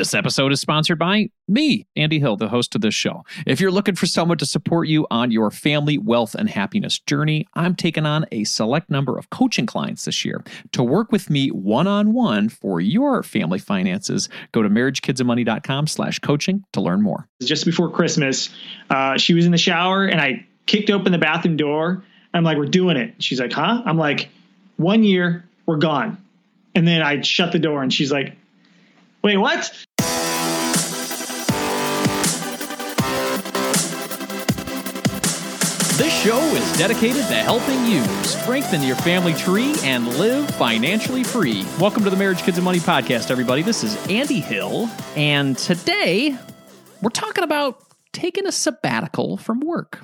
This episode is sponsored by me, Andy Hill, the host of this show. If you're looking for someone to support you on your family, wealth, and happiness journey, I'm taking on a select number of coaching clients this year. To work with me one on one for your family finances, go to marriagekidsandmoney.com slash coaching to learn more. Just before Christmas, uh, she was in the shower and I kicked open the bathroom door. I'm like, we're doing it. She's like, huh? I'm like, one year, we're gone. And then I shut the door and she's like, Wait, what? This show is dedicated to helping you strengthen your family tree and live financially free. Welcome to the Marriage, Kids, and Money podcast, everybody. This is Andy Hill, and today we're talking about taking a sabbatical from work.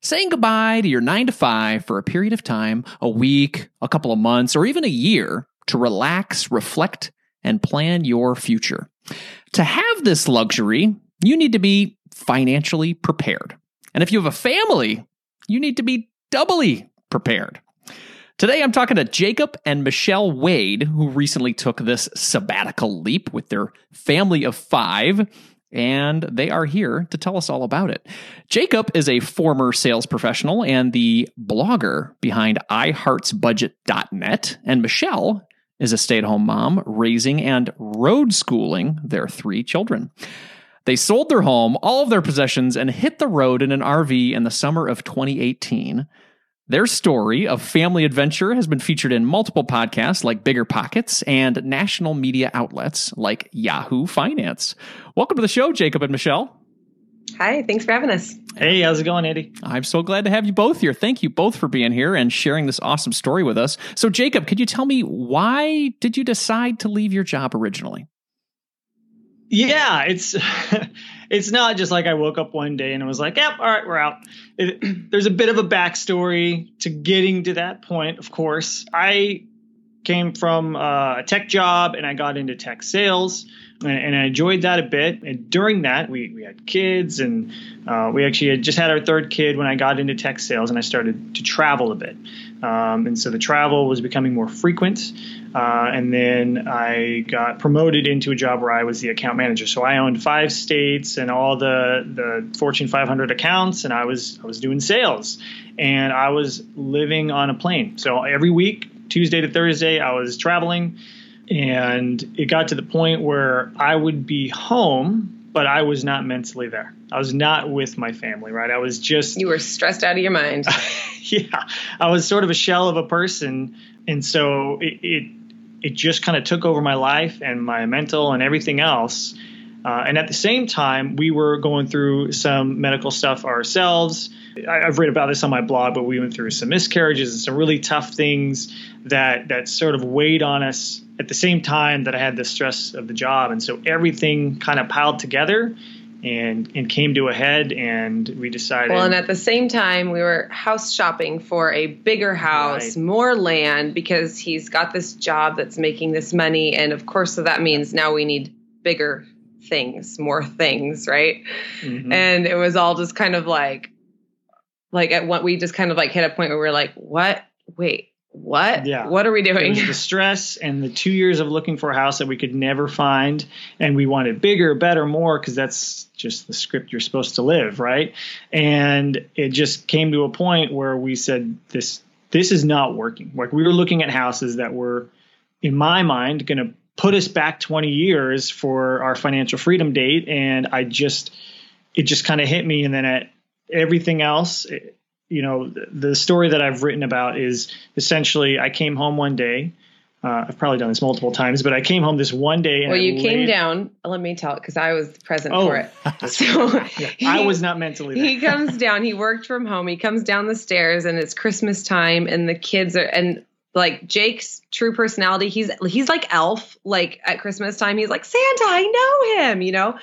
Saying goodbye to your nine to five for a period of time, a week, a couple of months, or even a year to relax, reflect, and plan your future. To have this luxury, you need to be financially prepared. And if you have a family, you need to be doubly prepared. Today, I'm talking to Jacob and Michelle Wade, who recently took this sabbatical leap with their family of five, and they are here to tell us all about it. Jacob is a former sales professional and the blogger behind iHeartBudgets.net, and Michelle is a stay at home mom raising and road schooling their three children. They sold their home, all of their possessions, and hit the road in an RV in the summer of 2018. Their story of family adventure has been featured in multiple podcasts like Bigger Pockets and national media outlets like Yahoo Finance. Welcome to the show, Jacob and Michelle. Hi, thanks for having us. Hey, how's it going, Andy? I'm so glad to have you both here. Thank you both for being here and sharing this awesome story with us. So, Jacob, could you tell me why did you decide to leave your job originally? Yeah, it's it's not just like I woke up one day and was like, "Yep, all right, we're out." It, there's a bit of a backstory to getting to that point. Of course, I came from uh, a tech job and I got into tech sales and, and, I enjoyed that a bit. And during that, we, we had kids and uh, we actually had just had our third kid when I got into tech sales and I started to travel a bit. Um, and so the travel was becoming more frequent. Uh, and then I got promoted into a job where I was the account manager. So I owned five states and all the the Fortune 500 accounts, and I was I was doing sales, and I was living on a plane. So every week Tuesday to Thursday, I was traveling, and it got to the point where I would be home, but I was not mentally there. I was not with my family, right? I was just. You were stressed out of your mind. yeah. I was sort of a shell of a person. And so it, it, it just kind of took over my life and my mental and everything else. Uh, and at the same time, we were going through some medical stuff ourselves. I, have read about this on my blog, but we went through some miscarriages and some really tough things that that sort of weighed on us at the same time that I had the stress of the job, and so everything kind of piled together and and came to a head and we decided well and at the same time we were house shopping for a bigger house right. more land because he's got this job that's making this money and of course so that means now we need bigger things more things right mm-hmm. and it was all just kind of like like at what we just kind of like hit a point where we are like what wait what? Yeah. What are we doing? the stress and the two years of looking for a house that we could never find, and we wanted bigger, better, more because that's just the script you're supposed to live, right? And it just came to a point where we said this this is not working. Like we were looking at houses that were, in my mind, going to put us back 20 years for our financial freedom date, and I just it just kind of hit me, and then at everything else. It, you know, the story that I've written about is essentially I came home one day. Uh, I've probably done this multiple times, but I came home this one day. well, you came down. Let me tell it because I was present oh, for it. So yeah, he, I was not mentally. There. He comes down. He worked from home. He comes down the stairs, and it's Christmas time, and the kids are and like Jake's true personality. He's he's like Elf. Like at Christmas time, he's like Santa. I know him. You know.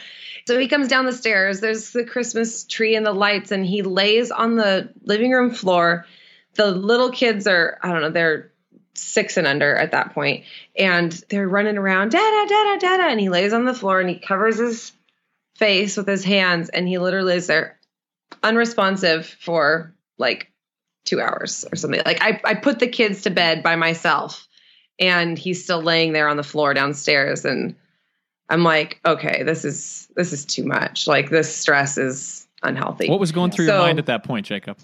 So he comes down the stairs. There's the Christmas tree and the lights, and he lays on the living room floor. The little kids are, I don't know, they're six and under at that point, and they're running around, da da da da da. And he lays on the floor and he covers his face with his hands, and he literally is there unresponsive for like two hours or something. Like I, I put the kids to bed by myself, and he's still laying there on the floor downstairs, and I'm like, okay, this is this is too much. Like this stress is unhealthy. What was going through So- your mind at that point, Jacob?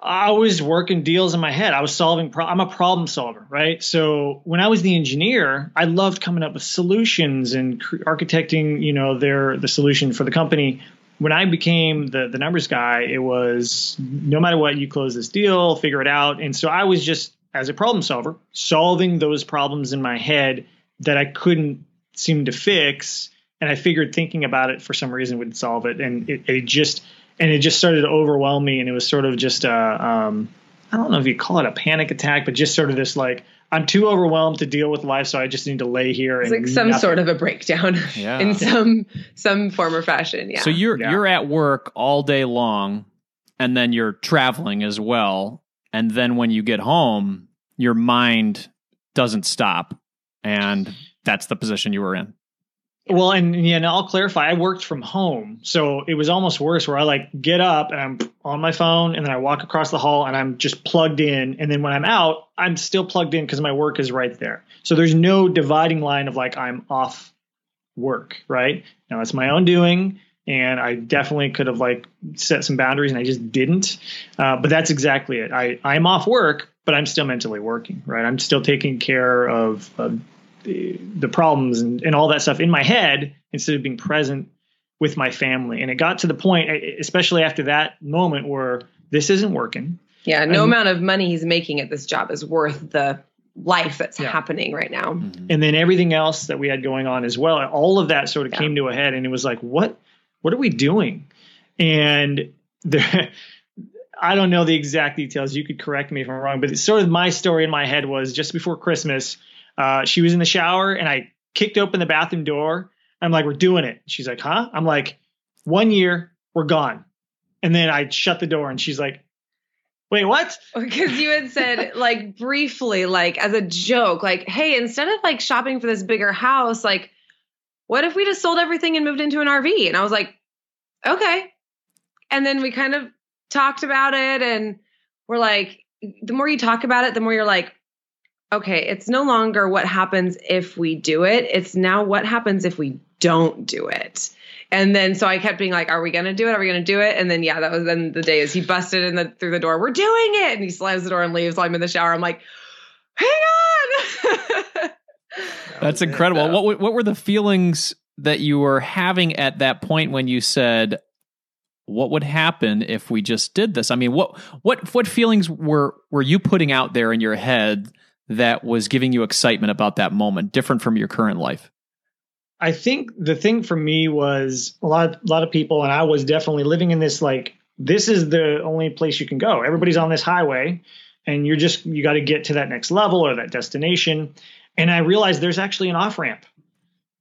I was working deals in my head. I was solving. Pro- I'm a problem solver, right? So when I was the engineer, I loved coming up with solutions and cr- architecting. You know, their the solution for the company. When I became the the numbers guy, it was no matter what, you close this deal, figure it out. And so I was just as a problem solver, solving those problems in my head that I couldn't seem to fix. And I figured thinking about it for some reason would solve it. And it, it just and it just started to overwhelm me and it was sort of just a um, i don't know if you call it a panic attack but just sort of this like i'm too overwhelmed to deal with life so i just need to lay here It's and like some nothing. sort of a breakdown Yeah. in some some form or fashion. Yeah. So you're Yeah. you're at work all day long, and then you're traveling as well, and then when you get home, your mind doesn't stop, and that's the position you were in. Well and yeah and i'll clarify i worked from home so it was almost worse where i like get up and i'm on my phone and then i walk across the hall and i'm just plugged in and then when i'm out i'm still plugged in because my work is right there. So there's no dividing line of like i'm off work right? Now that's my own doing and i definitely could have like set some boundaries and i just didn't uh, but that's exactly it. I i'm off work but i'm still mentally working right? I'm still taking care of, of the, the problems and, and all that stuff in my head instead of being present with my family and it got to the point especially after that moment where this isn't working yeah. No I'm- amount of money he's making at this job is worth the life that's Yeah. happening right now. Mm-hmm. and then everything else that we had going on as well all of that sort of Yeah. came to a head and it was like what what are we doing and there i don't know the exact details you could correct me if i'm wrong but it's sort of my story in my head was just before christmas uh, she was in the shower and i kicked open the bathroom door. I'm like we're doing it. She's like huh? I'm like one year we're gone. And then i shut the door and she's like wait what? Because you had said like briefly, like as a joke, like, hey, instead of like shopping for this bigger house, like, what if we just sold everything and moved into an RV? And I was like, okay. And then we kind of talked about it and we're like, the more you talk about it, the more you're like, okay, it's no longer what happens if we do it. It's now what happens if we don't do it. And then so I kept being like, "Are we gonna do it? Are we gonna do it?" And then yeah, that was then the day is he busted in the through the door. We're doing it, and he slams the door and leaves. While I'm in the shower. I'm like, "Hang on." That's incredible. What what were the feelings that you were having at that point when you said, "What would happen if we just did this?" I mean, what what what feelings were were you putting out there in your head that was giving you excitement about that moment, different from your current life? I think the thing for me was a lot, a lot of people, and I was definitely living in this like this is the only place you can go. Everybody's mm-hmm. on this highway, and you're just you got to get to that next level or that destination. And I realized there's actually an off ramp,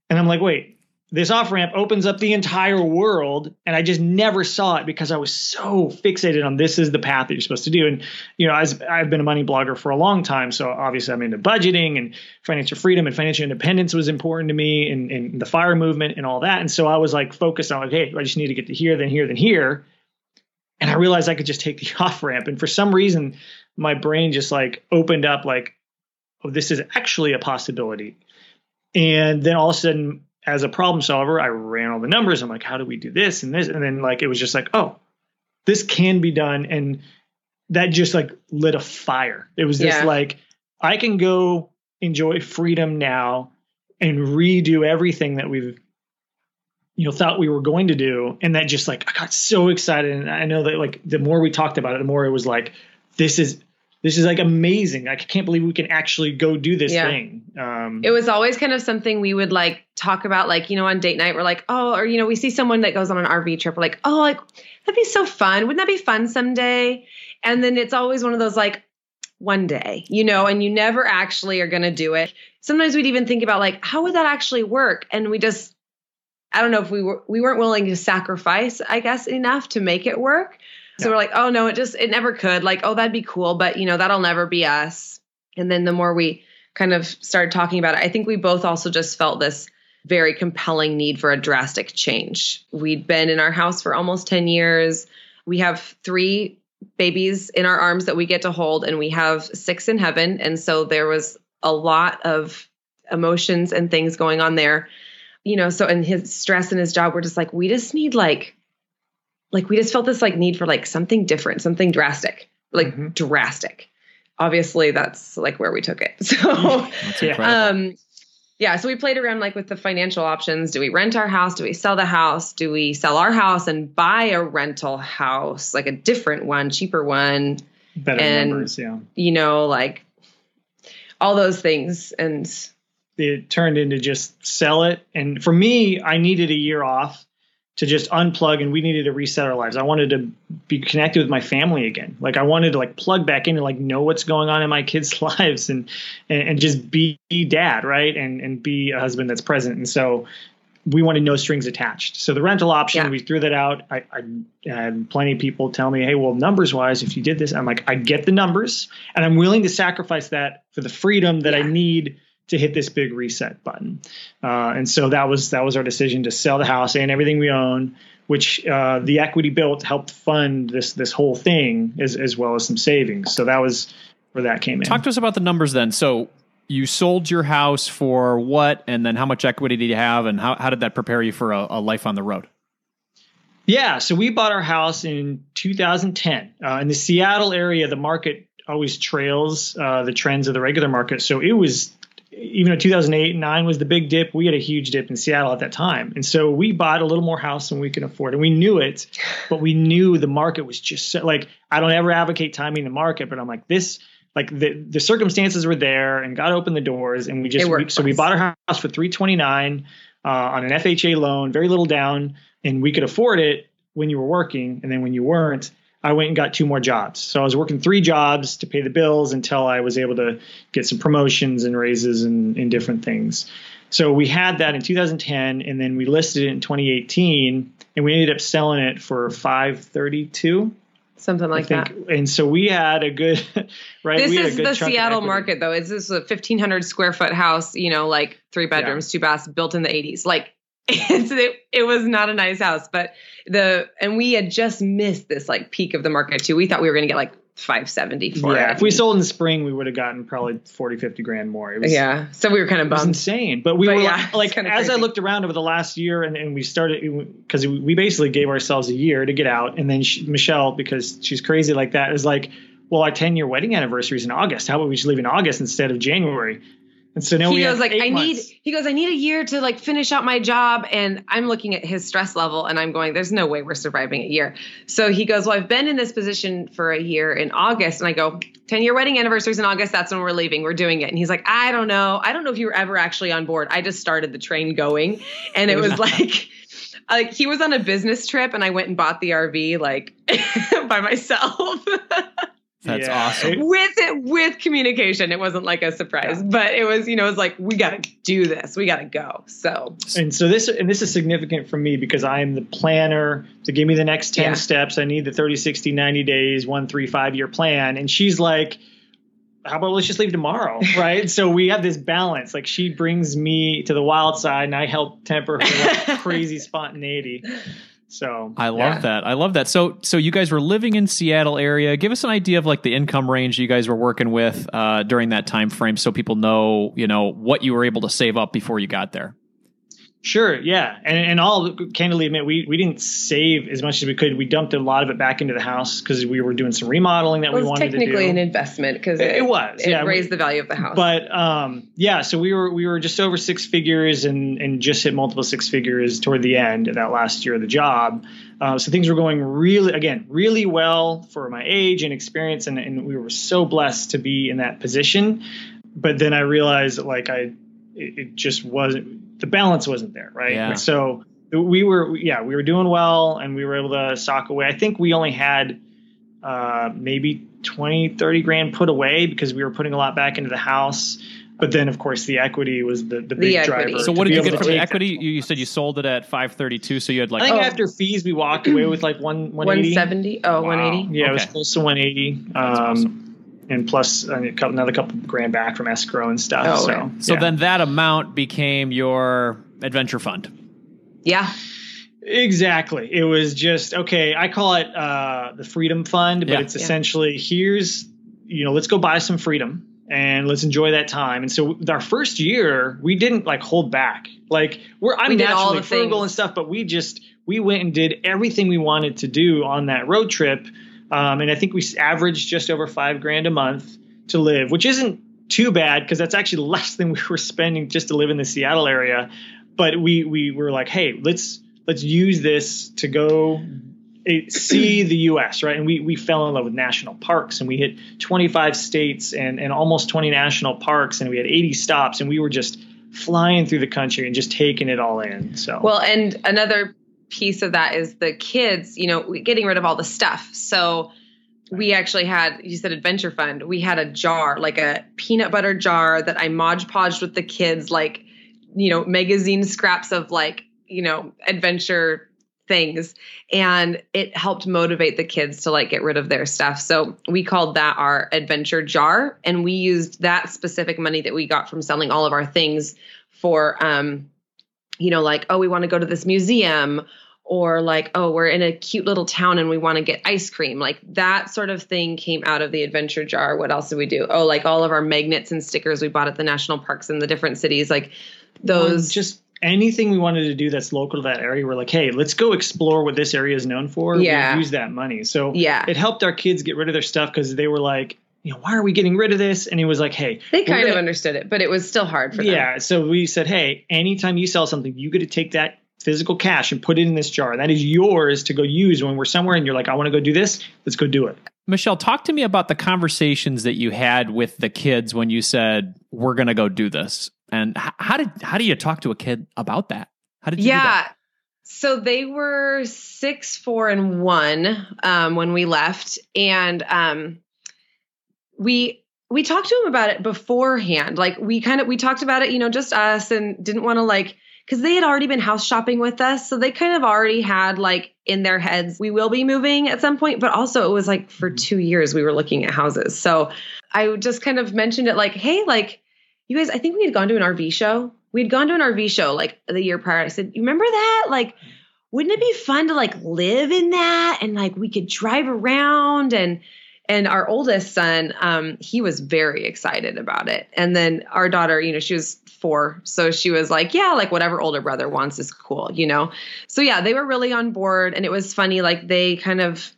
and I'm like, wait, this off ramp opens up the entire world, and I just never saw it because I was so fixated on this is the path that you're supposed to do. And you know, as I've been a money blogger for a long time, so obviously I'm into budgeting and financial freedom and financial independence was important to me, and, and the fire movement and all that. And so I was like focused on, like hey I just need to get to here, then here, then here. And I realized I could just take the off ramp. And for some reason, my brain just like opened up, like, oh, this is actually a possibility. And then all of a sudden, as a problem solver, I ran all the numbers. I'm like, how do we do this and this? And then like it was just like, oh, this can be done. And that just like lit a fire. It was this Yeah. like, I can go enjoy freedom now and redo everything that we've you know thought we were going to do and that just like i got so excited and i know that like the more we talked about it the more it was like this is this is like amazing i can't believe we can actually go do this Yeah. thing um it was always kind of something we would like talk about, like, you know, on date night, we're like, oh, or, you know, we see someone that goes on an RV trip. We're like, oh, like, that'd be so fun. Wouldn't that be fun someday? And then it's always one of those like, one day, you know, and you never actually are going to do it. Sometimes we'd even think about like, how would that actually work? And we just, I don't know if we were, we weren't willing to sacrifice, I guess, enough to make it work. So we're like, oh no, it just, it never could. Like, oh, that'd be cool, but you know, that'll never be us. And then the more we kind of started talking about it, I think we both also just felt this very compelling need for a drastic change. We'd been in our house for almost 10 years. We have three babies in our arms that we get to hold, and we have six in heaven. And so there was a lot of emotions and things going on there. you know, so and his stress and his job, we're just like, we just need like, like we just felt this like need for like something different, something drastic, like Mhm. drastic. Obviously, that's like where we took it. So, um, yeah, so we played around like with the financial options. Do we rent our house? Do we sell the house? Do we sell our house and buy a rental house, like a different one, cheaper one? Better And- numbers, yeah. You know, like all those things. And it turned into just sell it. And for me, I needed a year off to just unplug and we needed to reset our lives. I wanted to be connected with my family again. Like I wanted to like plug back in and like know what's going on in my kids' lives and and, and just be dad, right? And and be a husband that's present. And so we wanted no strings attached. So the rental option, Yeah. we threw that out. I, I had plenty of people tell me, "Hey, well, numbers wise, if you did this," I'm like, I get the numbers, and I'm willing to sacrifice that for the freedom that I need to hit this big reset button. Uh, and so that was that was our decision to sell the house and everything we own, which uh, the equity built helped fund this this whole thing as as well as some savings. So that was where that came in. Talk to us about the numbers then. So you sold your house for what, and then how much equity did you have, and how, how did that prepare you for a, a life on the road? Yeah, so we bought our house in 2010 uh, in the Seattle area. The market always trails uh, the trends of the regular market, so it was even though 2008 and 9 was the big dip, we had a huge dip in Seattle at that time, and so we bought a little more house than we can afford, and we knew it, but we knew the market was just so, like I don't ever advocate timing the market, but I'm like this. Like the, the circumstances were there, and God opened the doors, and we just we, so we bought our house for 329 uh, on an FHA loan, very little down, and we could afford it when you were working, and then when you weren't, I went and got two more jobs. So I was working three jobs to pay the bills until I was able to get some promotions and raises and, and different things. So we had that in 2010, and then we listed it in 2018, and we ended up selling it for 532. something like that. And so we had a good right. This is the Seattle market, though. It's this a fifteen hundred square foot house, you know, like three bedrooms, two baths, built in the eighties. Like it's, it, it was not a nice house, but the and we had just missed this like peak of the market too. We thought we were going to get like five seventy for Yeah, it. if we sold in spring, we would have gotten probably 40, 50 grand more. It was, yeah, so we were kind of It was bummed. insane. But we But were yeah, like, like as I looked around over the last year and, and we started because we basically gave ourselves a year to get out. And then she, Michelle, because she's crazy like that, is like, well, our 10 year wedding anniversary is in August. How about we just leave in August instead of January? And so now he goes like i need months. he goes i need a year to like finish out my job and i'm looking at his stress level and i'm going there's no way we're surviving a year. So he goes well i've been in this position for a year in august and i go 10 year wedding anniversaries in august that's when we're leaving we're doing it. And he's like i don't know i don't know if you were ever actually on board i just started the train going and it was like like he was on a business trip and i went and bought the rv like by myself That's Yeah. awesome. with it with communication it wasn't like a surprise but it was you know it was like we gotta do this we gotta go so And so this and this is significant for me because I am the planner to give me the next 10 Yeah. steps. I need the 30, 60, 90 days, one, three, five year plan. And she's like, how about let's just leave tomorrow? Right. so we have this balance. Like she brings me to the wild side and I help temper her like crazy spontaneity. So I love Yeah. that. I love that. So, so you guys were living in Seattle area. Give us an idea of like the income range you guys were working with uh, during that time frame, so people know, you know, what you were able to save up before you got there. Sure, yeah, and and I'll candidly admit we we didn't save as much as we could. We dumped a lot of it back into the house because we were doing some remodeling that we wanted to do. It was technically an investment because It- it, was, it yeah, we- raised the value of the house But um, yeah, so we were we were just over six figures and and just hit multiple six figures toward the end of that last year of the job. Uh, so things were going really again really well for my age and experience, and, and we were so blessed to be in that position. But then I realized that like I it, it just wasn't the balance wasn't there, right? Yeah. So we were yeah we were doing well and we were able to sock away. I think we only had uh, maybe 20, 30 grand put away because we were putting a lot back into the house. But then, of course, the equity was the, the big equity. driver. So, what did you get from the equity? You, you said you sold it at five thirty two. So you had like, I think Oh. after fees, we walked away with like one 180. 170 oh Wow. 180 Yeah, it was close to 180. Um, That's awesome. And plus uh, another couple grand back from escrow and stuff. Oh, so, okay. so yeah. then that amount became your adventure fund. yeah Exactly. It was just okay. I call it uh, the freedom fund, but Yeah. it's Yeah. essentially here's you know let's go buy some freedom. and let's enjoy that time. And so our first year, we didn't like hold back. Like we're I'm We naturally frugal things. and stuff, but we just we went and did everything we wanted to do on that road trip. Um, and I think we s- averaged just over five grand a month to live, which isn't too bad because that's actually less than we were spending just to live in the Seattle area. But we we were like, hey, let's let's use this to go eh, see the U.S. right, and we we fell in love with national parks, and we hit 25 states and and almost 20 national parks, and we had 80 stops, and we were just flying through the country and just taking it all in. So Well, and another piece of that is the kids, you know, getting rid of all the stuff. So we actually had, you said adventure fund. We had a jar, like a peanut butter jar that I Mod Podged with the kids, like, you know, magazine scraps of like, you know, adventure things. And it helped motivate the kids to like get rid of their stuff. So we called that our adventure jar. And we used that specific money that we got from selling all of our things for, um, you know, like, oh, we want to go to this museum, or like, oh, we're in a cute little town and we want to get ice cream. Like that sort of thing came out of the adventure jar. What else did we do? Oh, like all of our magnets and stickers we bought at the national parks in the different cities, like those. Um, just anything we wanted to do that's local to that area. We're like, hey, let's go explore what this area is known for. Yeah. We'll use that money. So Yeah. it helped our kids get rid of their stuff because they were like, you know, why are we getting rid of this? And he was like, hey, they kind of gonna- understood it, but it was still hard for them. Yeah. So we said, hey, anytime you sell something, you get to take that physical cash and put it in this jar. That is yours to go use when we're somewhere and you're like, I want to go do this. Let's go do it. Michelle, talk to me about the conversations that you had with the kids when you said we're going to go do this, and how did how do you talk to a kid about that? How did you? do yeah. that? So they were six, four, and one um, when we left, and um, we we talked to them about it beforehand. Like we kind of we talked about it, you know, just us, and didn't want to like because they had already been house shopping with us, so they kind of already had like in their heads we will be moving at some point. But also it was like for mm-hmm. two years we were looking at houses, so I just kind of mentioned it like, hey, like you guys, I think we had gone to an RV show. We'd gone to an RV show like the year prior. I said, you remember that? Like, wouldn't it be fun to like live in that and like we could drive around and and our oldest son um he was very excited about it. And then our daughter you know she was four. So she was like yeah like whatever older brother wants is cool you know? So yeah they were really on board. And it was funny like they kind of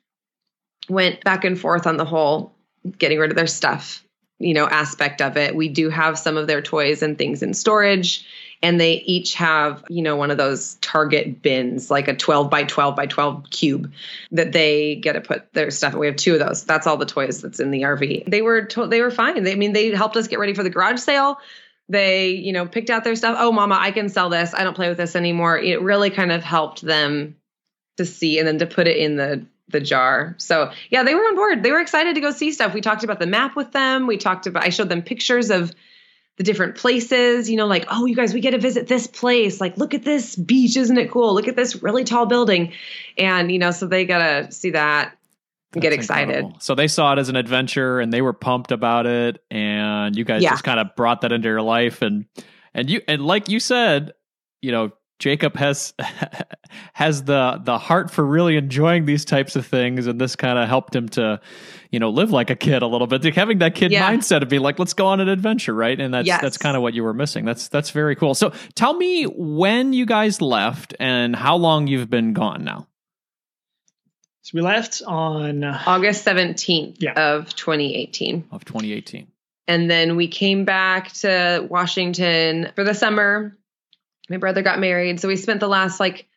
went back and forth on the whole getting rid of their stuff you know aspect of it. We do have some of their toys and things in storage and they each have you know one of those target bins like a 12 by 12 by 12 cube that they get to put their stuff we have two of those that's all the toys that's in the rv they were to- they were fine they, i mean they helped us get ready for the garage sale they you know picked out their stuff oh mama i can sell this i don't play with this anymore it really kind of helped them to see and then to put it in the the jar. So yeah, they were on board. They were excited to go see stuff. We talked about the map with them. We talked about I showed them pictures of the different places, you know, like, oh, you guys, we get to visit this place. Like, look at this beach, isn't it cool? Look at this really tall building. And, you know, so they gotta see that and get excited. incredible. So they saw it as an adventure and they were pumped about it, and you guys Yeah. just kind of brought that into your life, and and you and like you said, you know. Jacob has has the the heart for really enjoying these types of things, and this kind of helped him to, you know, live like a kid a little bit. Like having that kid Yeah. mindset of being like, let's go on an adventure, right? And that's Yes. that's kind of what you were missing. That's that's very cool. So tell me when you guys left and how long you've been gone now. So we left on uh, August 17th Yeah. of 2018. of 2018. And then we came back to Washington for the summer. My brother got married, so we spent the last like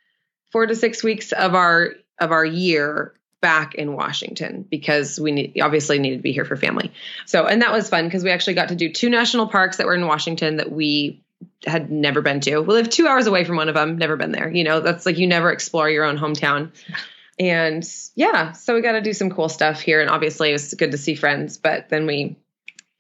4 to 6 weeks of our of our year back in Washington because we need, obviously needed to be here for family. So, and that was fun because we actually got to do two national parks that were in Washington that we had never been to. We live 2 hours away from one of them, never been there. You know, that's like you never explore your own hometown. And yeah, so we got to do some cool stuff here and obviously it was good to see friends, but then we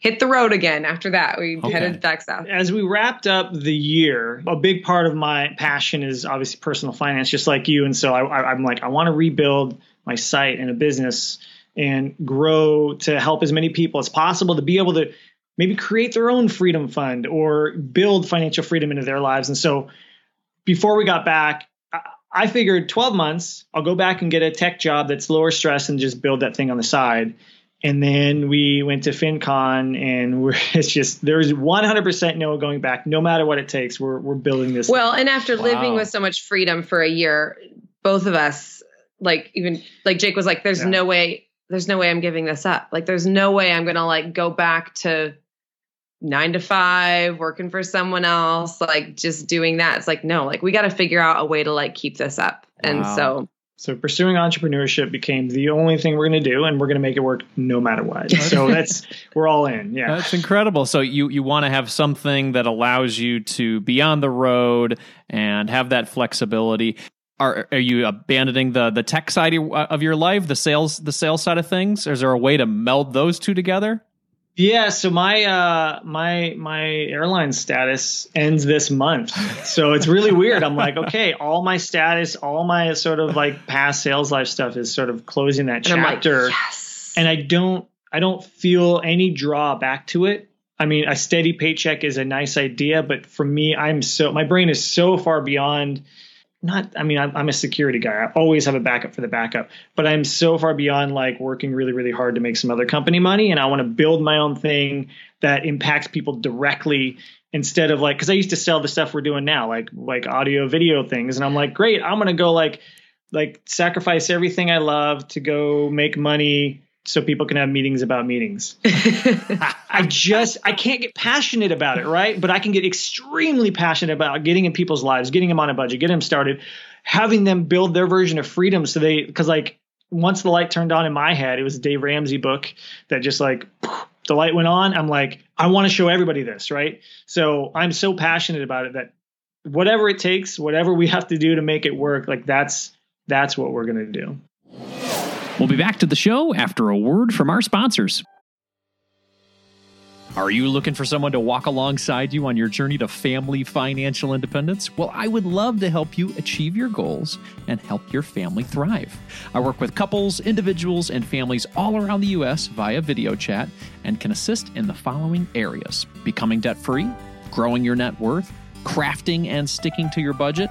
hit the road again after that. We Okay. headed back south. as we wrapped up the year, a big part of my passion is obviously personal finance, just like you. And so I, I, I'm like, I want to rebuild my site and a business and grow to help as many people as possible to be able to maybe create their own freedom fund or build financial freedom into their lives. And so before we got back, I- I figured 12 months, I'll go back and get a tech job that's lower stress and just build that thing on the side. And then we went to FinCon, and we're it's just there's 100% no going back, no matter what it takes. We're we're building this. Well, and after Wow. living with so much freedom for a year, both of us, like even like Jake was like, "There's Yeah. no way, there's no way I'm giving this up. Like, there's no way I'm gonna like go back to nine to five, working for someone else, like just doing that. It's like no, like we got to figure out a way to like keep this up. And so So pursuing entrepreneurship became the only thing we're going to do, and we're going to make it work no matter what. So that's we're all in. Yeah. That's incredible. So you you want to have something that allows you to be on the road and have that flexibility. Are are you abandoning the the tech side of your- life, the sales the sales side of things? Is there a way to meld those two together? Yeah, so my uh my my airline status ends this month. So it's really weird. I'm like, okay, all my status, all my sort of like past sales life stuff is sort of closing that and I'm like, chapter. yes. and I don't I don't feel any draw back to it. I mean, a steady paycheck is a nice idea, but for me, I'm so my brain is so far beyond. Not, I mean, I'm, a security guy. I always have a backup for the backup, but I'm so far beyond like working really, really hard to make some other company money, and I want to build my own thing that impacts people directly instead of like because I used to sell the stuff we're doing now, like like audio, video things, and I'm like, great, I'm gonna go like like sacrifice everything I love to go make money so people can have meetings about meetings. I just I can't get passionate about it, right? But I can get extremely passionate about getting in people's lives, getting them on a budget, getting them started, having them build their version of freedom so they cuz like once the light turned on in my head, it was a Dave Ramsey book that just like the light went on. I'm like, I want to show everybody this, right? So I'm so passionate about it that whatever it takes, whatever we have to do to make it work, like that's that's what we're gonna do. We'll be back to the show after a word from our sponsors. Are you looking for someone to walk alongside you on your journey to family financial independence? Well, I would love to help you achieve your goals and help your family thrive. I work with couples, individuals, and families all around the U.S. via video chat and can assist in the following areas becoming debt free, growing your net worth, crafting and sticking to your budget,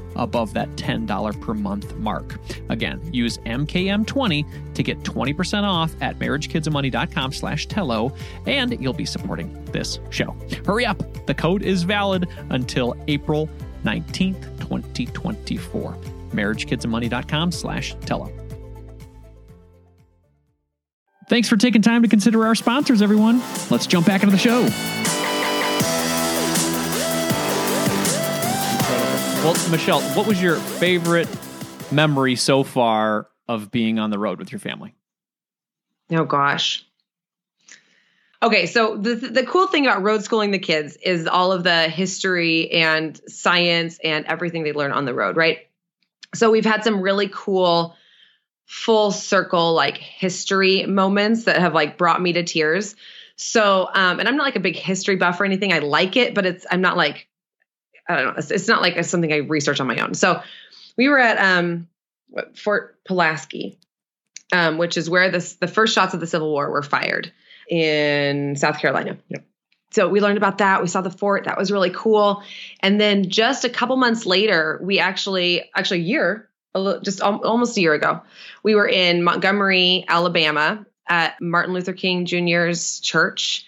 above that $10 per month mark. Again, use MKM20 to get 20% off at marriagekidsandmoney.com slash Tello, and you'll be supporting this show. Hurry up. The code is valid until April 19th, 2024. marriagekidsandmoney.com slash Tello. Thanks for taking time to consider our sponsors, everyone. Let's jump back into the show. Well, Michelle, what was your favorite memory so far of being on the road with your family? Oh gosh. Okay, so the the cool thing about road schooling the kids is all of the history and science and everything they learn on the road, right? So we've had some really cool full circle like history moments that have like brought me to tears. So, um, and I'm not like a big history buff or anything. I like it, but it's, I'm not like, I don't know. It's, it's not like it's something I research on my own. So we were at, um, Fort Pulaski, um, which is where this, the first shots of the Civil War were fired in South Carolina. Yep. So we learned about that. We saw the fort. That was really cool. And then just a couple months later, we actually, actually a year, a little, just al- almost a year ago, we were in Montgomery, Alabama at Martin Luther King Jr.'s church.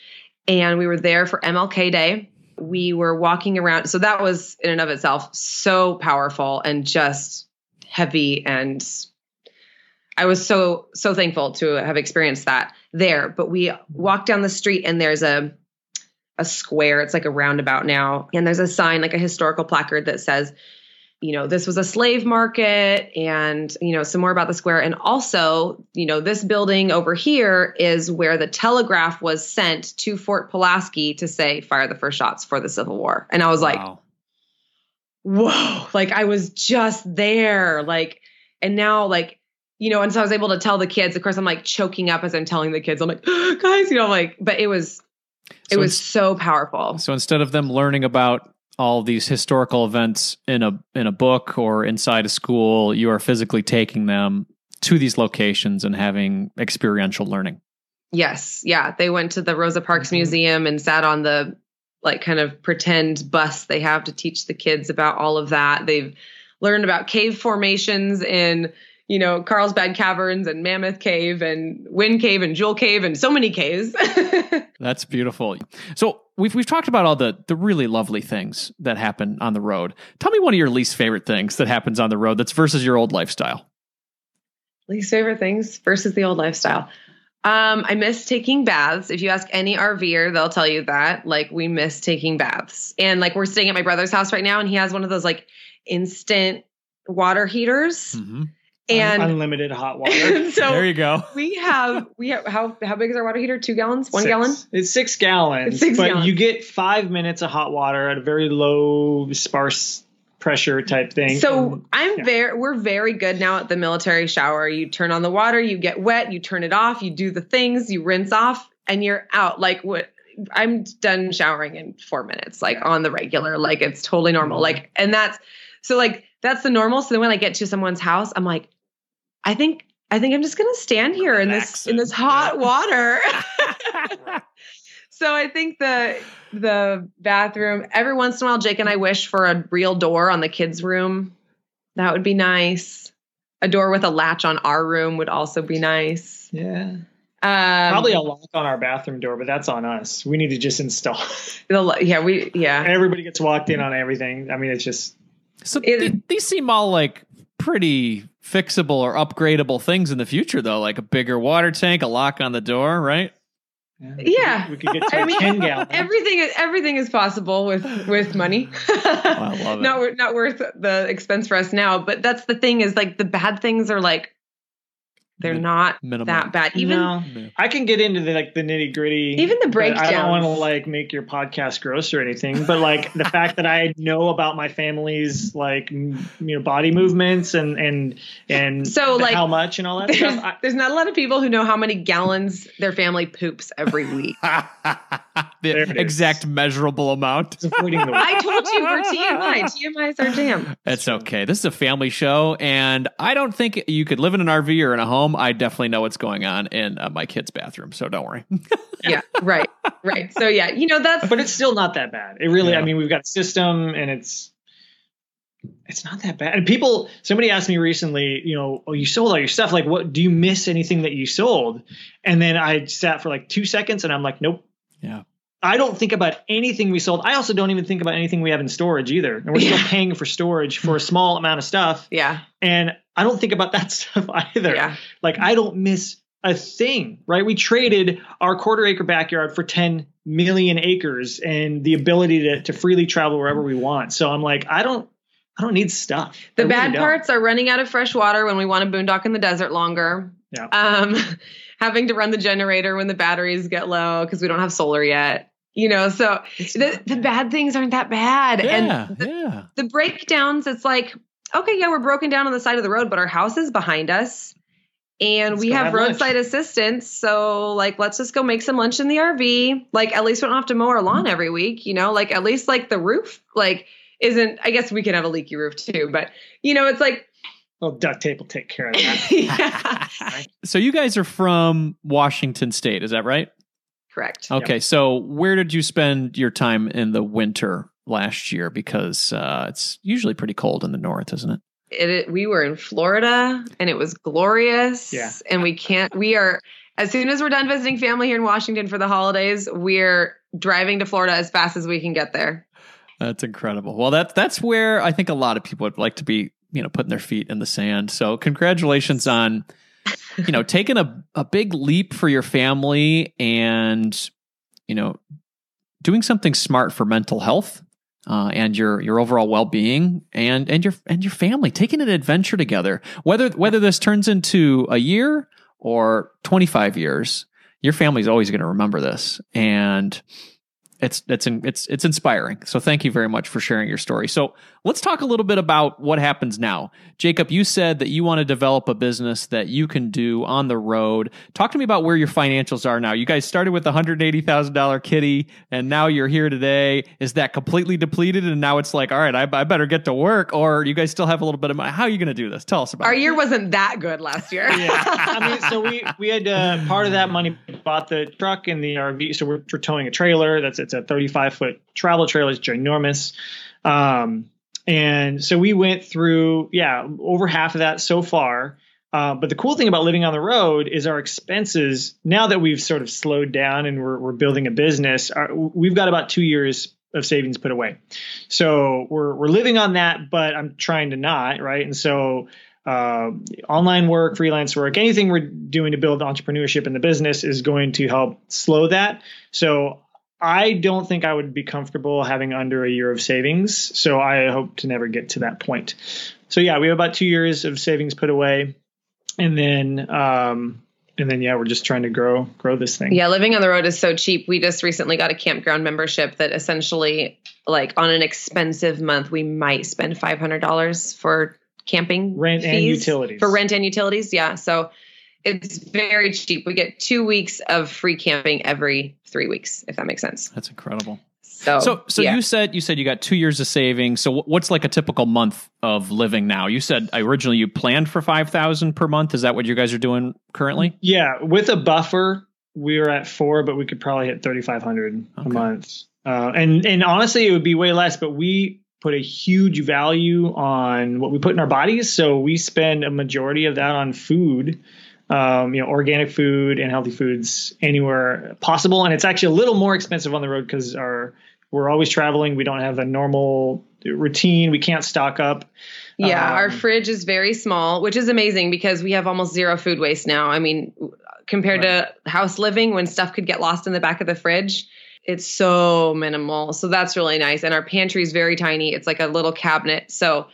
And we were there for MLK Day. We were walking around. So that was in and of itself so powerful and just heavy. And I was so, so thankful to have experienced that there. But we walked down the street and there's a, a square. It's like a roundabout now. And there's a sign, like a historical placard that says, you know, this was a slave market and, you know, some more about the square. And also, you know, this building over here is where the telegraph was sent to Fort Pulaski to say, fire the first shots for the Civil War. And I was like, Wow. whoa, like I was just there. Like, and now, like, you know, and so I was able to tell the kids, of course, I'm like choking up as I'm telling the kids, I'm like, guys, you know, I'm like, but it was, it So was so powerful. So instead of them learning about all these historical events in a in a book or inside a school, you are physically taking them to these locations and having experiential learning. Yes. Yeah. They went to the Rosa Parks Mhm. Museum and sat on the like kind of pretend bus they have to teach the kids about all of that. They've learned about cave formations in, you know, Carlsbad Caverns and Mammoth Cave and Wind Cave and Jewel Cave and so many caves. That's beautiful. So we've we've talked about all the the really lovely things that happen on the road. Tell me one of your least favorite things that happens on the road that's versus your old lifestyle. Least favorite things versus the old lifestyle. Um, I miss taking baths. If you ask any RVer, they'll tell you that. Like we miss taking baths. And like we're staying at my brother's house right now, and he has one of those like instant water heaters. Mm-hmm. And unlimited hot water. so there you go. we have we have how how big is our water heater? Two gallons? One Six. gallon? It's six gallons, It's six but gallons. you get five minutes of hot water at a very low, sparse pressure type thing. So And- I'm yeah. very we're very good now at the military shower. You turn on the water, you get wet, you turn it off, you do the things, you rinse off, and you're out. Like what I'm done showering in four minutes, like on the regular. Like it's totally normal. Mhm. Like and that's so like that's the normal. So then when I get to someone's house, I'm like, I think I think I'm just gonna stand here in this in this hot water. So I think the the bathroom every once in a while, Jake and I wish for a real door on the kids' room. That would be nice. A door with a latch on our room would also be nice. yeah, Um, probably a lock on our bathroom door, but that's on us. We need to just install. the, yeah, we yeah. Everybody gets walked in on everything. I mean, it's just So It- th- these seem all like pretty fixable or upgradable things in the future, though, like a bigger water tank, a lock on the door, right? yeah. we could- Yeah. we could get to I a mean, ten gallon. Everything is everything is possible with with money. Oh, I love it. not wor- not worth the expense for us now. But that's the thing is like the bad things are like they're Min- not Minimal. that bad. Even No. I can get into the like the nitty gritty. Even the breakdown. I don't want to like make your podcast gross or anything, but like the fact that I know about my family's like m- you know body movements and and and So, like, how much and all that there's, stuff. I, there's not a lot of people who know how many gallons their family poops every week. the There it is. exact measurable amount. it's avoiding the I told you we're TMI. TMI is our jam. That's okay. This is a family show, and I don't think you could live in an RV or in a home. I definitely know what's going on in uh, my kid's bathroom, so don't worry. Yeah, right, right. So yeah, you know that's but it's still not that bad. It really, Yeah. I mean, we've got a system and it's it's not that bad. And people, somebody asked me recently, you know, oh, you sold all your stuff. Like, what do you miss anything that you sold? And then I sat for like two seconds and I'm like, nope. Yeah. I don't think about anything we sold. I also don't even think about anything we have in storage either. And we're still paying for storage for a small amount of stuff. yeah, And I don't think about that stuff either. yeah, Like I don't miss a thing, right? We traded our quarter acre backyard for 10 million acres and the ability to, to freely travel wherever we want. So I'm like, I don't, I don't need stuff. The I bad don't. parts are running out of fresh water when we want to boondock in the desert longer. Yeah. Um, having to run the generator when the batteries get low because we don't have solar yet. You know, so the, the bad. bad things aren't that bad. Yeah, And the, yeah. the breakdowns, it's like okay, yeah, we're broken down on the side of the road, but our house is behind us. And Let's we go have, have lunch. roadside assistance. So like let's just go make some lunch in the RV. Like at least we don't have to mow our lawn every week, you know, like at least like the roof like isn't I guess we can have a leaky roof too, but you know, it's like Well, duct tape will take care of that. yeah. So you guys are from Washington State, is that right? Correct. Okay, so where did you spend your time in the winter last year? Because uh, it's usually pretty cold in the north, isn't it? it, it- we were in Florida and it was glorious. Yeah. And we can't, we are, as soon as we're done visiting family here in Washington for the holidays, we're driving to Florida as fast as we can get there. That's incredible. Well, that's that's where I think a lot of people would like to be, you know, putting their feet in the sand. So, congratulations on, you know, taking a a big leap for your family and, you know, doing something smart for mental health uh, and your your overall well being and and your and your family taking an adventure together. Whether whether this turns into a year or twenty five years, your family's always going to remember this and it's it's it's it's inspiring. So thank you very much for sharing your story. So let's talk a little bit about what happens now. Jacob, you said that you want to develop a business that you can do on the road. Talk to me about where your financials are now. You guys started with a hundred eighty thousand dollar kitty, and now you're here today. Is that completely depleted, and now it's like, all right, I, I better get to work, or you guys still have a little bit of money? How are you going to do this? Tell us about Our it. year wasn't that good last year. yeah. I mean, so we we had uh, part of that money bought the truck and the RV. So we're, we're towing a trailer. That's it's a 35 foot travel trailer. It's ginormous. Um, and so we went through yeah over half of that so far. Uh, but the cool thing about living on the road is our expenses. Now that we've sort of slowed down and we're we're building a business, our, we've got about two years of savings put away. So we're we're living on that, but I'm trying to not right. And so uh, online work, freelance work, anything we're doing to build entrepreneurship in the business is going to help slow that. So I don't think I would be comfortable having under a year of savings. So I hope to never get to that point. So yeah, we have about two years of savings put away, and then um, and then yeah, we're just trying to grow grow this thing. Yeah, living on the road is so cheap. We just recently got a campground membership that essentially, like on an expensive month, we might spend five hundred dollars for camping Rent and utilities. for rent and utilities. Yeah, so it's very cheap. We get two weeks of free camping every three weeks, if that makes sense. That's incredible. So, So, so yeah. you said you said you got two years of savings. So, what's like a typical month of living now? You said originally you planned for five thousand per month. Is that what you guys are doing currently? Yeah, with a buffer, we were at four, but we could probably hit thirty five hundred Okay. a month. Uh, and and honestly, it would be way less. But we put a huge value on what we put in our bodies, so we spend a majority of that on food. Um, you know, organic food and healthy foods anywhere possible, and it's actually a little more expensive on the road because our we're always traveling. We don't have a normal routine. We can't stock up. Yeah, our Um, fridge is very small, which is amazing because we have almost zero food waste now. I mean, compared to house living when stuff could get lost in the back of the fridge, it's so minimal. So that's really nice. And our pantry is very tiny. It's like a little cabinet. So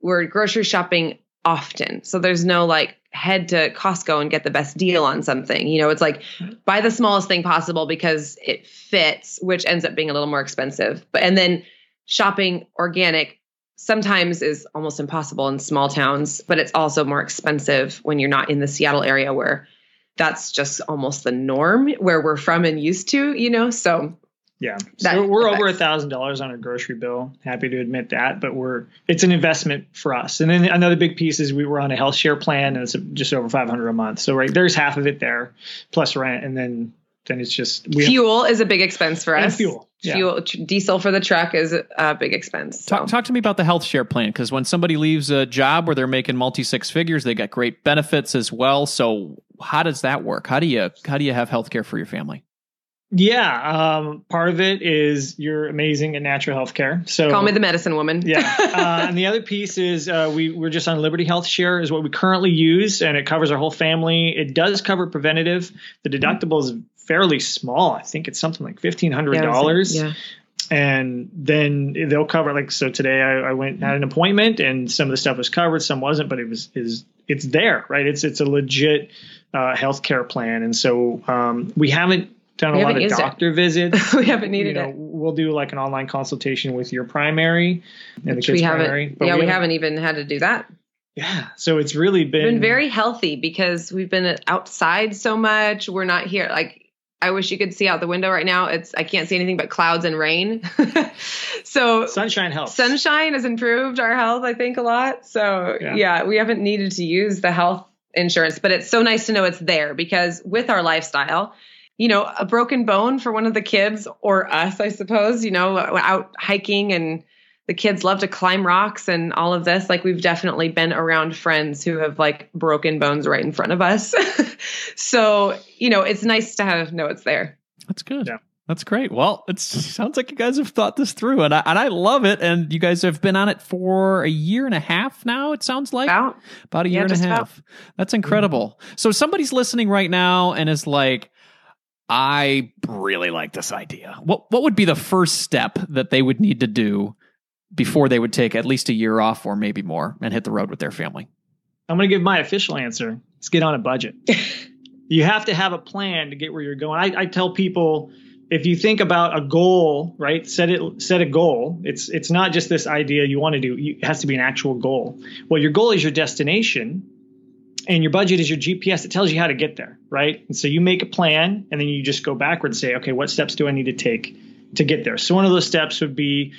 we're grocery shopping often. So there's no like head to Costco and get the best deal on something. You know, it's like buy the smallest thing possible because it fits, which ends up being a little more expensive. But and then shopping organic sometimes is almost impossible in small towns, but it's also more expensive when you're not in the Seattle area where that's just almost the norm where we're from and used to, you know? So Yeah. That So we're over a thousand dollars on our grocery bill. Happy to admit that, but we're it's an investment for us. And then another big piece is we were on a health share plan, and it's just over five hundred a month. So right there's half of it there, plus rent, and then then it's just we fuel is a big expense for us. fuel. Yeah. Fuel, diesel for the truck is a big expense. So. Talk, talk to me about the health share plan because when somebody leaves a job where they're making multi six figures, they get great benefits as well. So, how does that work? How do you how do you have health care for your family? Yeah, um, part of it is you're amazing at natural health care. So Call me the medicine woman. yeah. Uh, and the other piece is uh, we we're just on Liberty Health Share is what we currently use, and it covers our whole family. It does cover preventative. The deductible is fairly small. I think it's something like fifteen hundred dollars. Yeah. And then they'll cover like so. Today I, I went and had an appointment, and some of the stuff was covered, some wasn't, but it was is it's there, right? It's it's a legit uh, healthcare plan, and so um, we haven't done We a lot of used it. doctor visits. we haven't needed you know, it. we'll do like an online consultation with your primary and Which the we kid's haven't. primary. yeah, we haven't even had to do that. Yeah, so it's really been, been very healthy because we've been outside so much. We're not here. Like I wish you could see out the window right now. It's I can't see anything but clouds and rain. so sunshine helps. sunshine has improved our health, I think, a lot. So Yeah. yeah. we haven't needed to use the health insurance, but it's so nice to know it's there because with our lifestyle, you know, a broken bone for one of the kids or us, I suppose, you know, out hiking and the kids love to climb rocks and all of this. Like we've definitely been around friends who have like broken bones right in front of us. so, you know, it's nice to have know it's there. That's good. Yeah. That's great. Well, it sounds like you guys have thought this through, and I and I love it. And you guys have been on it for a year and a half now. It sounds like About about a Yeah, year and a just about. half. That's incredible. Mm-hmm. So somebody's listening right now and is like, I really like this idea. What what would be the first step that they would need to do before they would take at least a year off or maybe more and hit the road with their family? I'm going to give my official answer. Let's get on a budget. you have to have a plan to get where you're going. I, I tell people if you think about a goal, right? Set it set a goal. It's it's not just this idea you want to do. You, it has to be an actual goal. Well, your goal is your destination, and your budget is your GPS. It tells you how to get there, right? And so you make a plan, and then you just go backwards. And say, okay, what steps do I need to take to get there? So one of those steps would be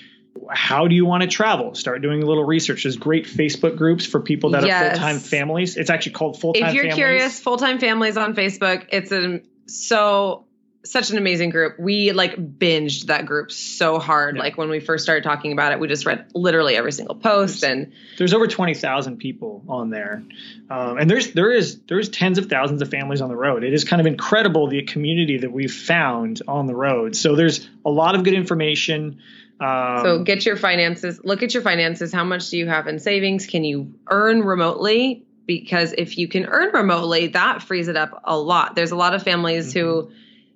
how do you want to travel? Start doing a little research. There's great Facebook groups for people that Yes. are full time families. It's actually called full time. Families. If you're families. curious, full time families on Facebook, it's a so such an amazing group. We like binged that group so hard. Yeah. Like when we first started talking about it, we just read literally every single post and there's over twenty thousand people on there, um, and there's there is there's tens of thousands of families on the road. It is kind of incredible the community that we've found on the road. So there's a lot of good information. Um, so get your finances, look at your finances. How much do you have in savings? Can you earn remotely? Because if you can earn remotely, that frees it up a lot. There's a lot of families who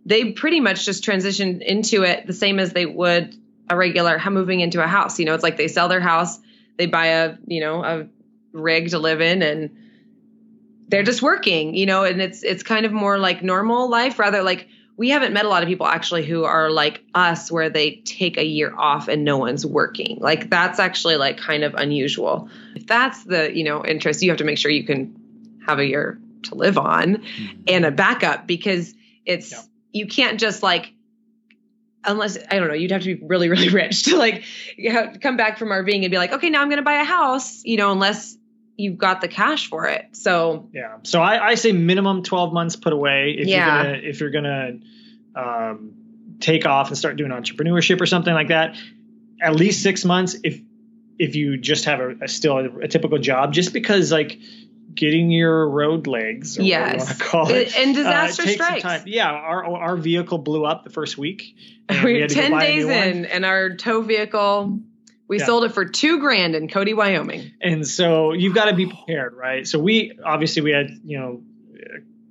they pretty much just transition into it the same as they would a regular moving into a house. You know, it's like they sell their house, they buy a, you know, a rig to live in and they're just working, you know, and it's it's kind of more like normal life rather like we haven't met a lot of people actually who are like us where they take a year off and no one's working. Like that's actually like kind of unusual. If that's the, you know, interest, you have to make sure you can have a year to live on mm-hmm. and a backup because it's Yeah. You can't just like unless I don't know, you'd have to be really, really rich to like come back from RVing and be like, okay, now I'm going to buy a house, you know, unless you've got the cash for it. So Yeah. So I, I say minimum 12 months put away if Yeah. you're gonna if you're gonna um, take off and start doing entrepreneurship or something like that. At least six months if if you just have a, a still a, a typical job, just because like getting your road legs or whatever you Yes. want to call it. And uh, disaster some strikes. time. Yeah, our our vehicle blew up the first week. and we had to go ten days in, and our tow vehicle, we Yeah. sold it for two grand in Cody, Wyoming. and so you've got to be prepared right so we obviously we had you know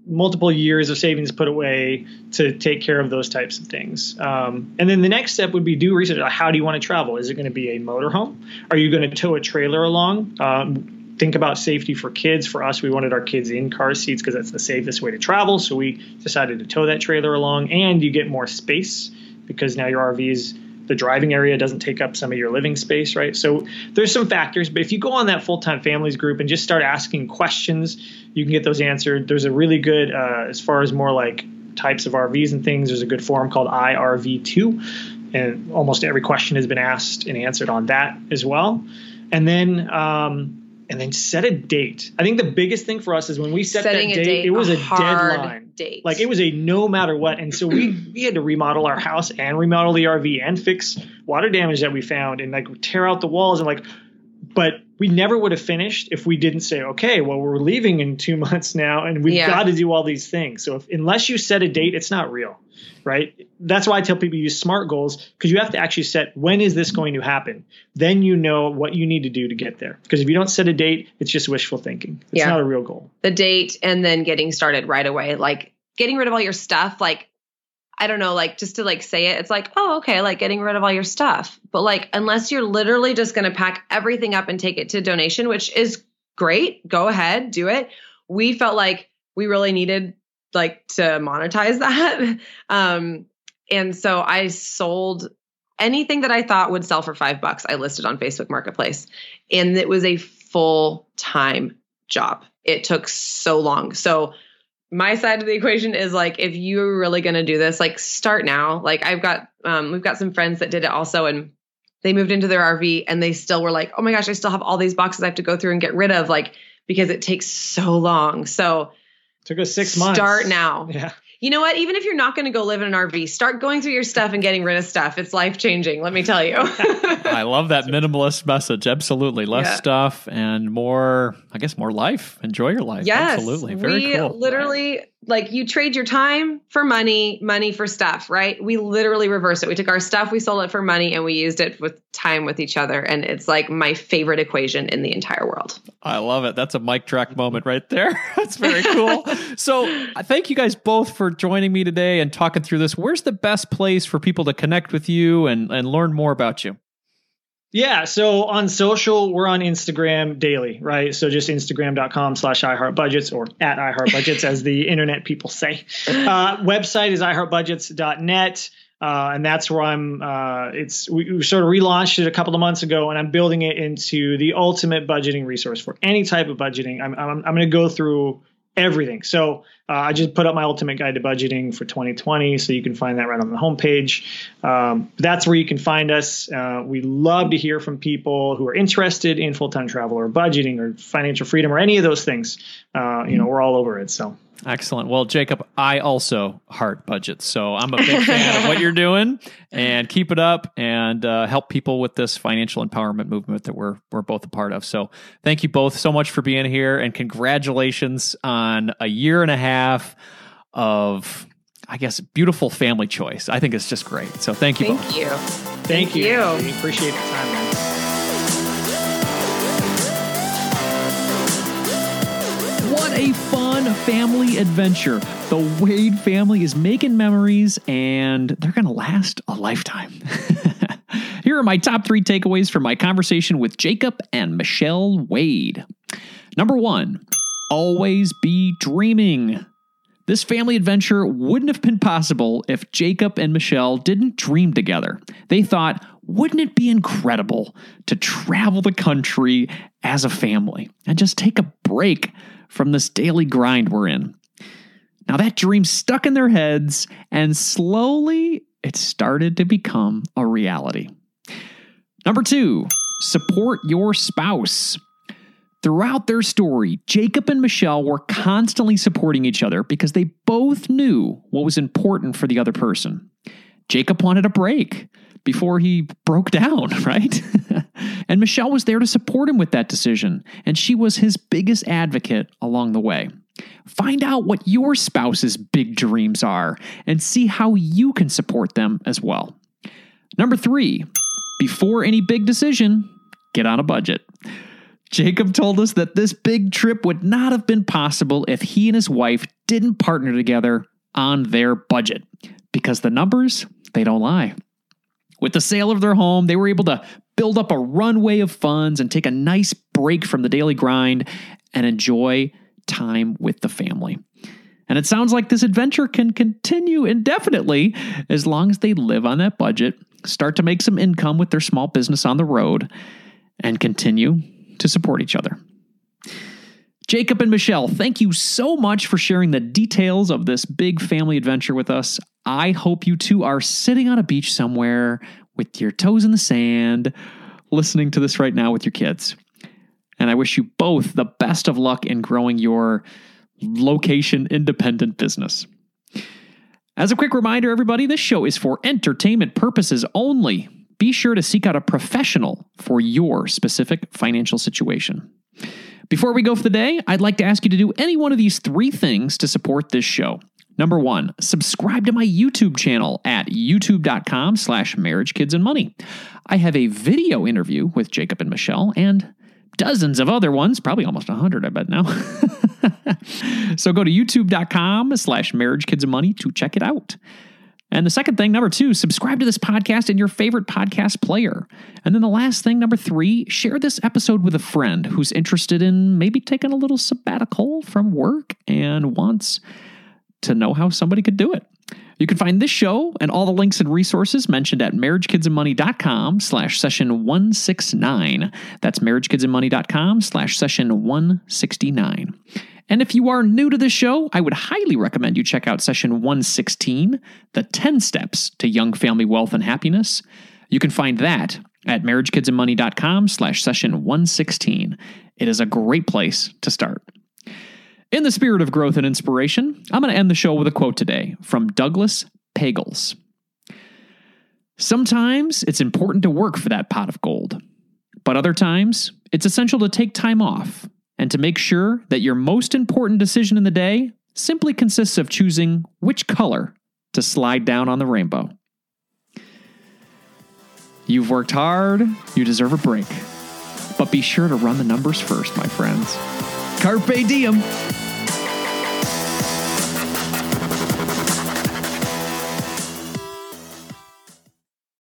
multiple years of savings put away to take care of those types of things um, and then the next step would be do research how do you want to travel is it going to be a motorhome are you going to tow a trailer along um, think about safety for kids for us we wanted our kids in car seats because that's the safest way to travel so we decided to tow that trailer along and you get more space because now your RV's the driving area doesn't take up some of your living space, right? So there's some factors, but if you go on that full time families group and just start asking questions, you can get those answered. There's a really good, uh, as far as more like types of RVs and things, there's a good forum called IRV2, and almost every question has been asked and answered on that as well. And then, um, and then set a date. I think the biggest thing for us is when we set Setting that date, date, it was a, hard deadline. date. Like it was a no matter what. And so we we had to remodel our house and remodel the RV and fix water damage that we found and like tear out the walls and like but we never would have finished if we didn't say, okay, well, we're leaving in two months now and we've Yeah. got to do all these things. So if, unless you set a date, it's not real, right? That's why I tell people use SMART goals because you have to actually set when is this going to happen? Then you know what you need to do to get there. Because if you don't set a date, it's just wishful thinking. It's Yeah. not a real goal. the date and then getting started right away. Like getting rid of all your stuff, like I don't know, like just to like say it, it's like, oh, okay, like getting rid of all your stuff. But like unless you're literally just gonna pack everything up and take it to donation, which is great, go ahead, do it. We felt like we really needed like to monetize that. Um, and so I sold anything that I thought would sell for five bucks. I listed on Facebook Marketplace, and it was a full time job. It took so long. So my side of the equation is like if you're really going to do this like start now like i've got um, we've got some friends that did it also and they moved into their rv and they still were like oh my gosh i still have all these boxes i have to go through and get rid of like because it takes so long so took us six months start now yeah you know what? Even if you're not going to go live in an RV, start going through your stuff and getting rid of stuff. It's life changing. Let me tell you. I love that minimalist message. Absolutely, less yeah. stuff and more. I guess more life. Enjoy your life. Yes, absolutely. Very we cool. Literally, like you trade your time for money, money for stuff, right? We literally reversed it. We took our stuff, we sold it for money, and we used it with time with each other. And it's like my favorite equation in the entire world. I love it. That's a mic track moment right there. That's very cool. so thank you guys both for joining me today and talking through this. Where's the best place for people to connect with you and, and learn more about you? Yeah, so on social, we're on Instagram daily, right? So just instagram.com slash iHeartBudgets or at iHeartBudgets, as the internet people say. Uh, website is iHeartBudgets.net. Uh, and that's where I'm. Uh, it's we, we, sort of relaunched it a couple of months ago, and I'm building it into the ultimate budgeting resource for any type of budgeting. I'm I'm, I'm going to go through everything. So uh, I just put up my ultimate guide to budgeting for 2020, so you can find that right on the homepage. Um, that's where you can find us. Uh, we love to hear from people who are interested in full-time travel or budgeting or financial freedom or any of those things. Uh, you know, we're all over it. So Excellent. Well, Jacob, I also heart budgets, so I'm a big fan of what you're doing, and keep it up and uh, help people with this financial empowerment movement that we're we're both a part of. So, thank you both so much for being here, and congratulations on a year and a half of, I guess, beautiful family choice. I think it's just great. So, thank you. Thank both. you. Thank, thank you. you. We appreciate the time, family adventure. The Wade family is making memories and they're going to last a lifetime. Here are my top three takeaways from my conversation with Jacob and Michelle Wade. Number one, always be dreaming. This family adventure wouldn't have been possible if Jacob and Michelle didn't dream together. They thought, wouldn't it be incredible to travel the country as a family and just take a break from this daily grind we're in. Now, that dream stuck in their heads, and slowly it started to become a reality. Number two, support your spouse. Throughout their story, Jacob and Michelle were constantly supporting each other because they both knew what was important for the other person. Jacob wanted a break before he broke down, right? and Michelle was there to support him with that decision, and she was his biggest advocate along the way. Find out what your spouse's big dreams are and see how you can support them as well. Number three, before any big decision, get on a budget. Jacob told us that this big trip would not have been possible if he and his wife didn't partner together on their budget because the numbers, they don't lie. With the sale of their home, they were able to build up a runway of funds and take a nice break from the daily grind and enjoy time with the family. And it sounds like this adventure can continue indefinitely as long as they live on that budget, start to make some income with their small business on the road, and continue to support each other. Jacob and Michelle, thank you so much for sharing the details of this big family adventure with us. I hope you two are sitting on a beach somewhere with your toes in the sand, listening to this right now with your kids. And I wish you both the best of luck in growing your location independent business. As a quick reminder, everybody, this show is for entertainment purposes only. Be sure to seek out a professional for your specific financial situation. Before we go for the day, I'd like to ask you to do any one of these three things to support this show. Number one, subscribe to my YouTube channel at youtube.com slash marriage, kids, and money. I have a video interview with Jacob and Michelle and dozens of other ones, probably almost 100, I bet now. so go to youtube.com slash marriage, kids, and money to check it out. And the second thing, number two, subscribe to this podcast in your favorite podcast player. And then the last thing, number three, share this episode with a friend who's interested in maybe taking a little sabbatical from work and wants to know how somebody could do it. You can find this show and all the links and resources mentioned at marriagekidsandmoney.com slash session 169. That's marriagekidsandmoney.com slash session 169. And if you are new to this show, I would highly recommend you check out session 116, the 10 steps to young family wealth and happiness. You can find that at marriagekidsandmoney.com slash session 116. It is a great place to start. In the spirit of growth and inspiration, I'm going to end the show with a quote today from Douglas Pagels. Sometimes it's important to work for that pot of gold, but other times it's essential to take time off and to make sure that your most important decision in the day simply consists of choosing which color to slide down on the rainbow. You've worked hard, you deserve a break. But be sure to run the numbers first, my friends. Carpe diem.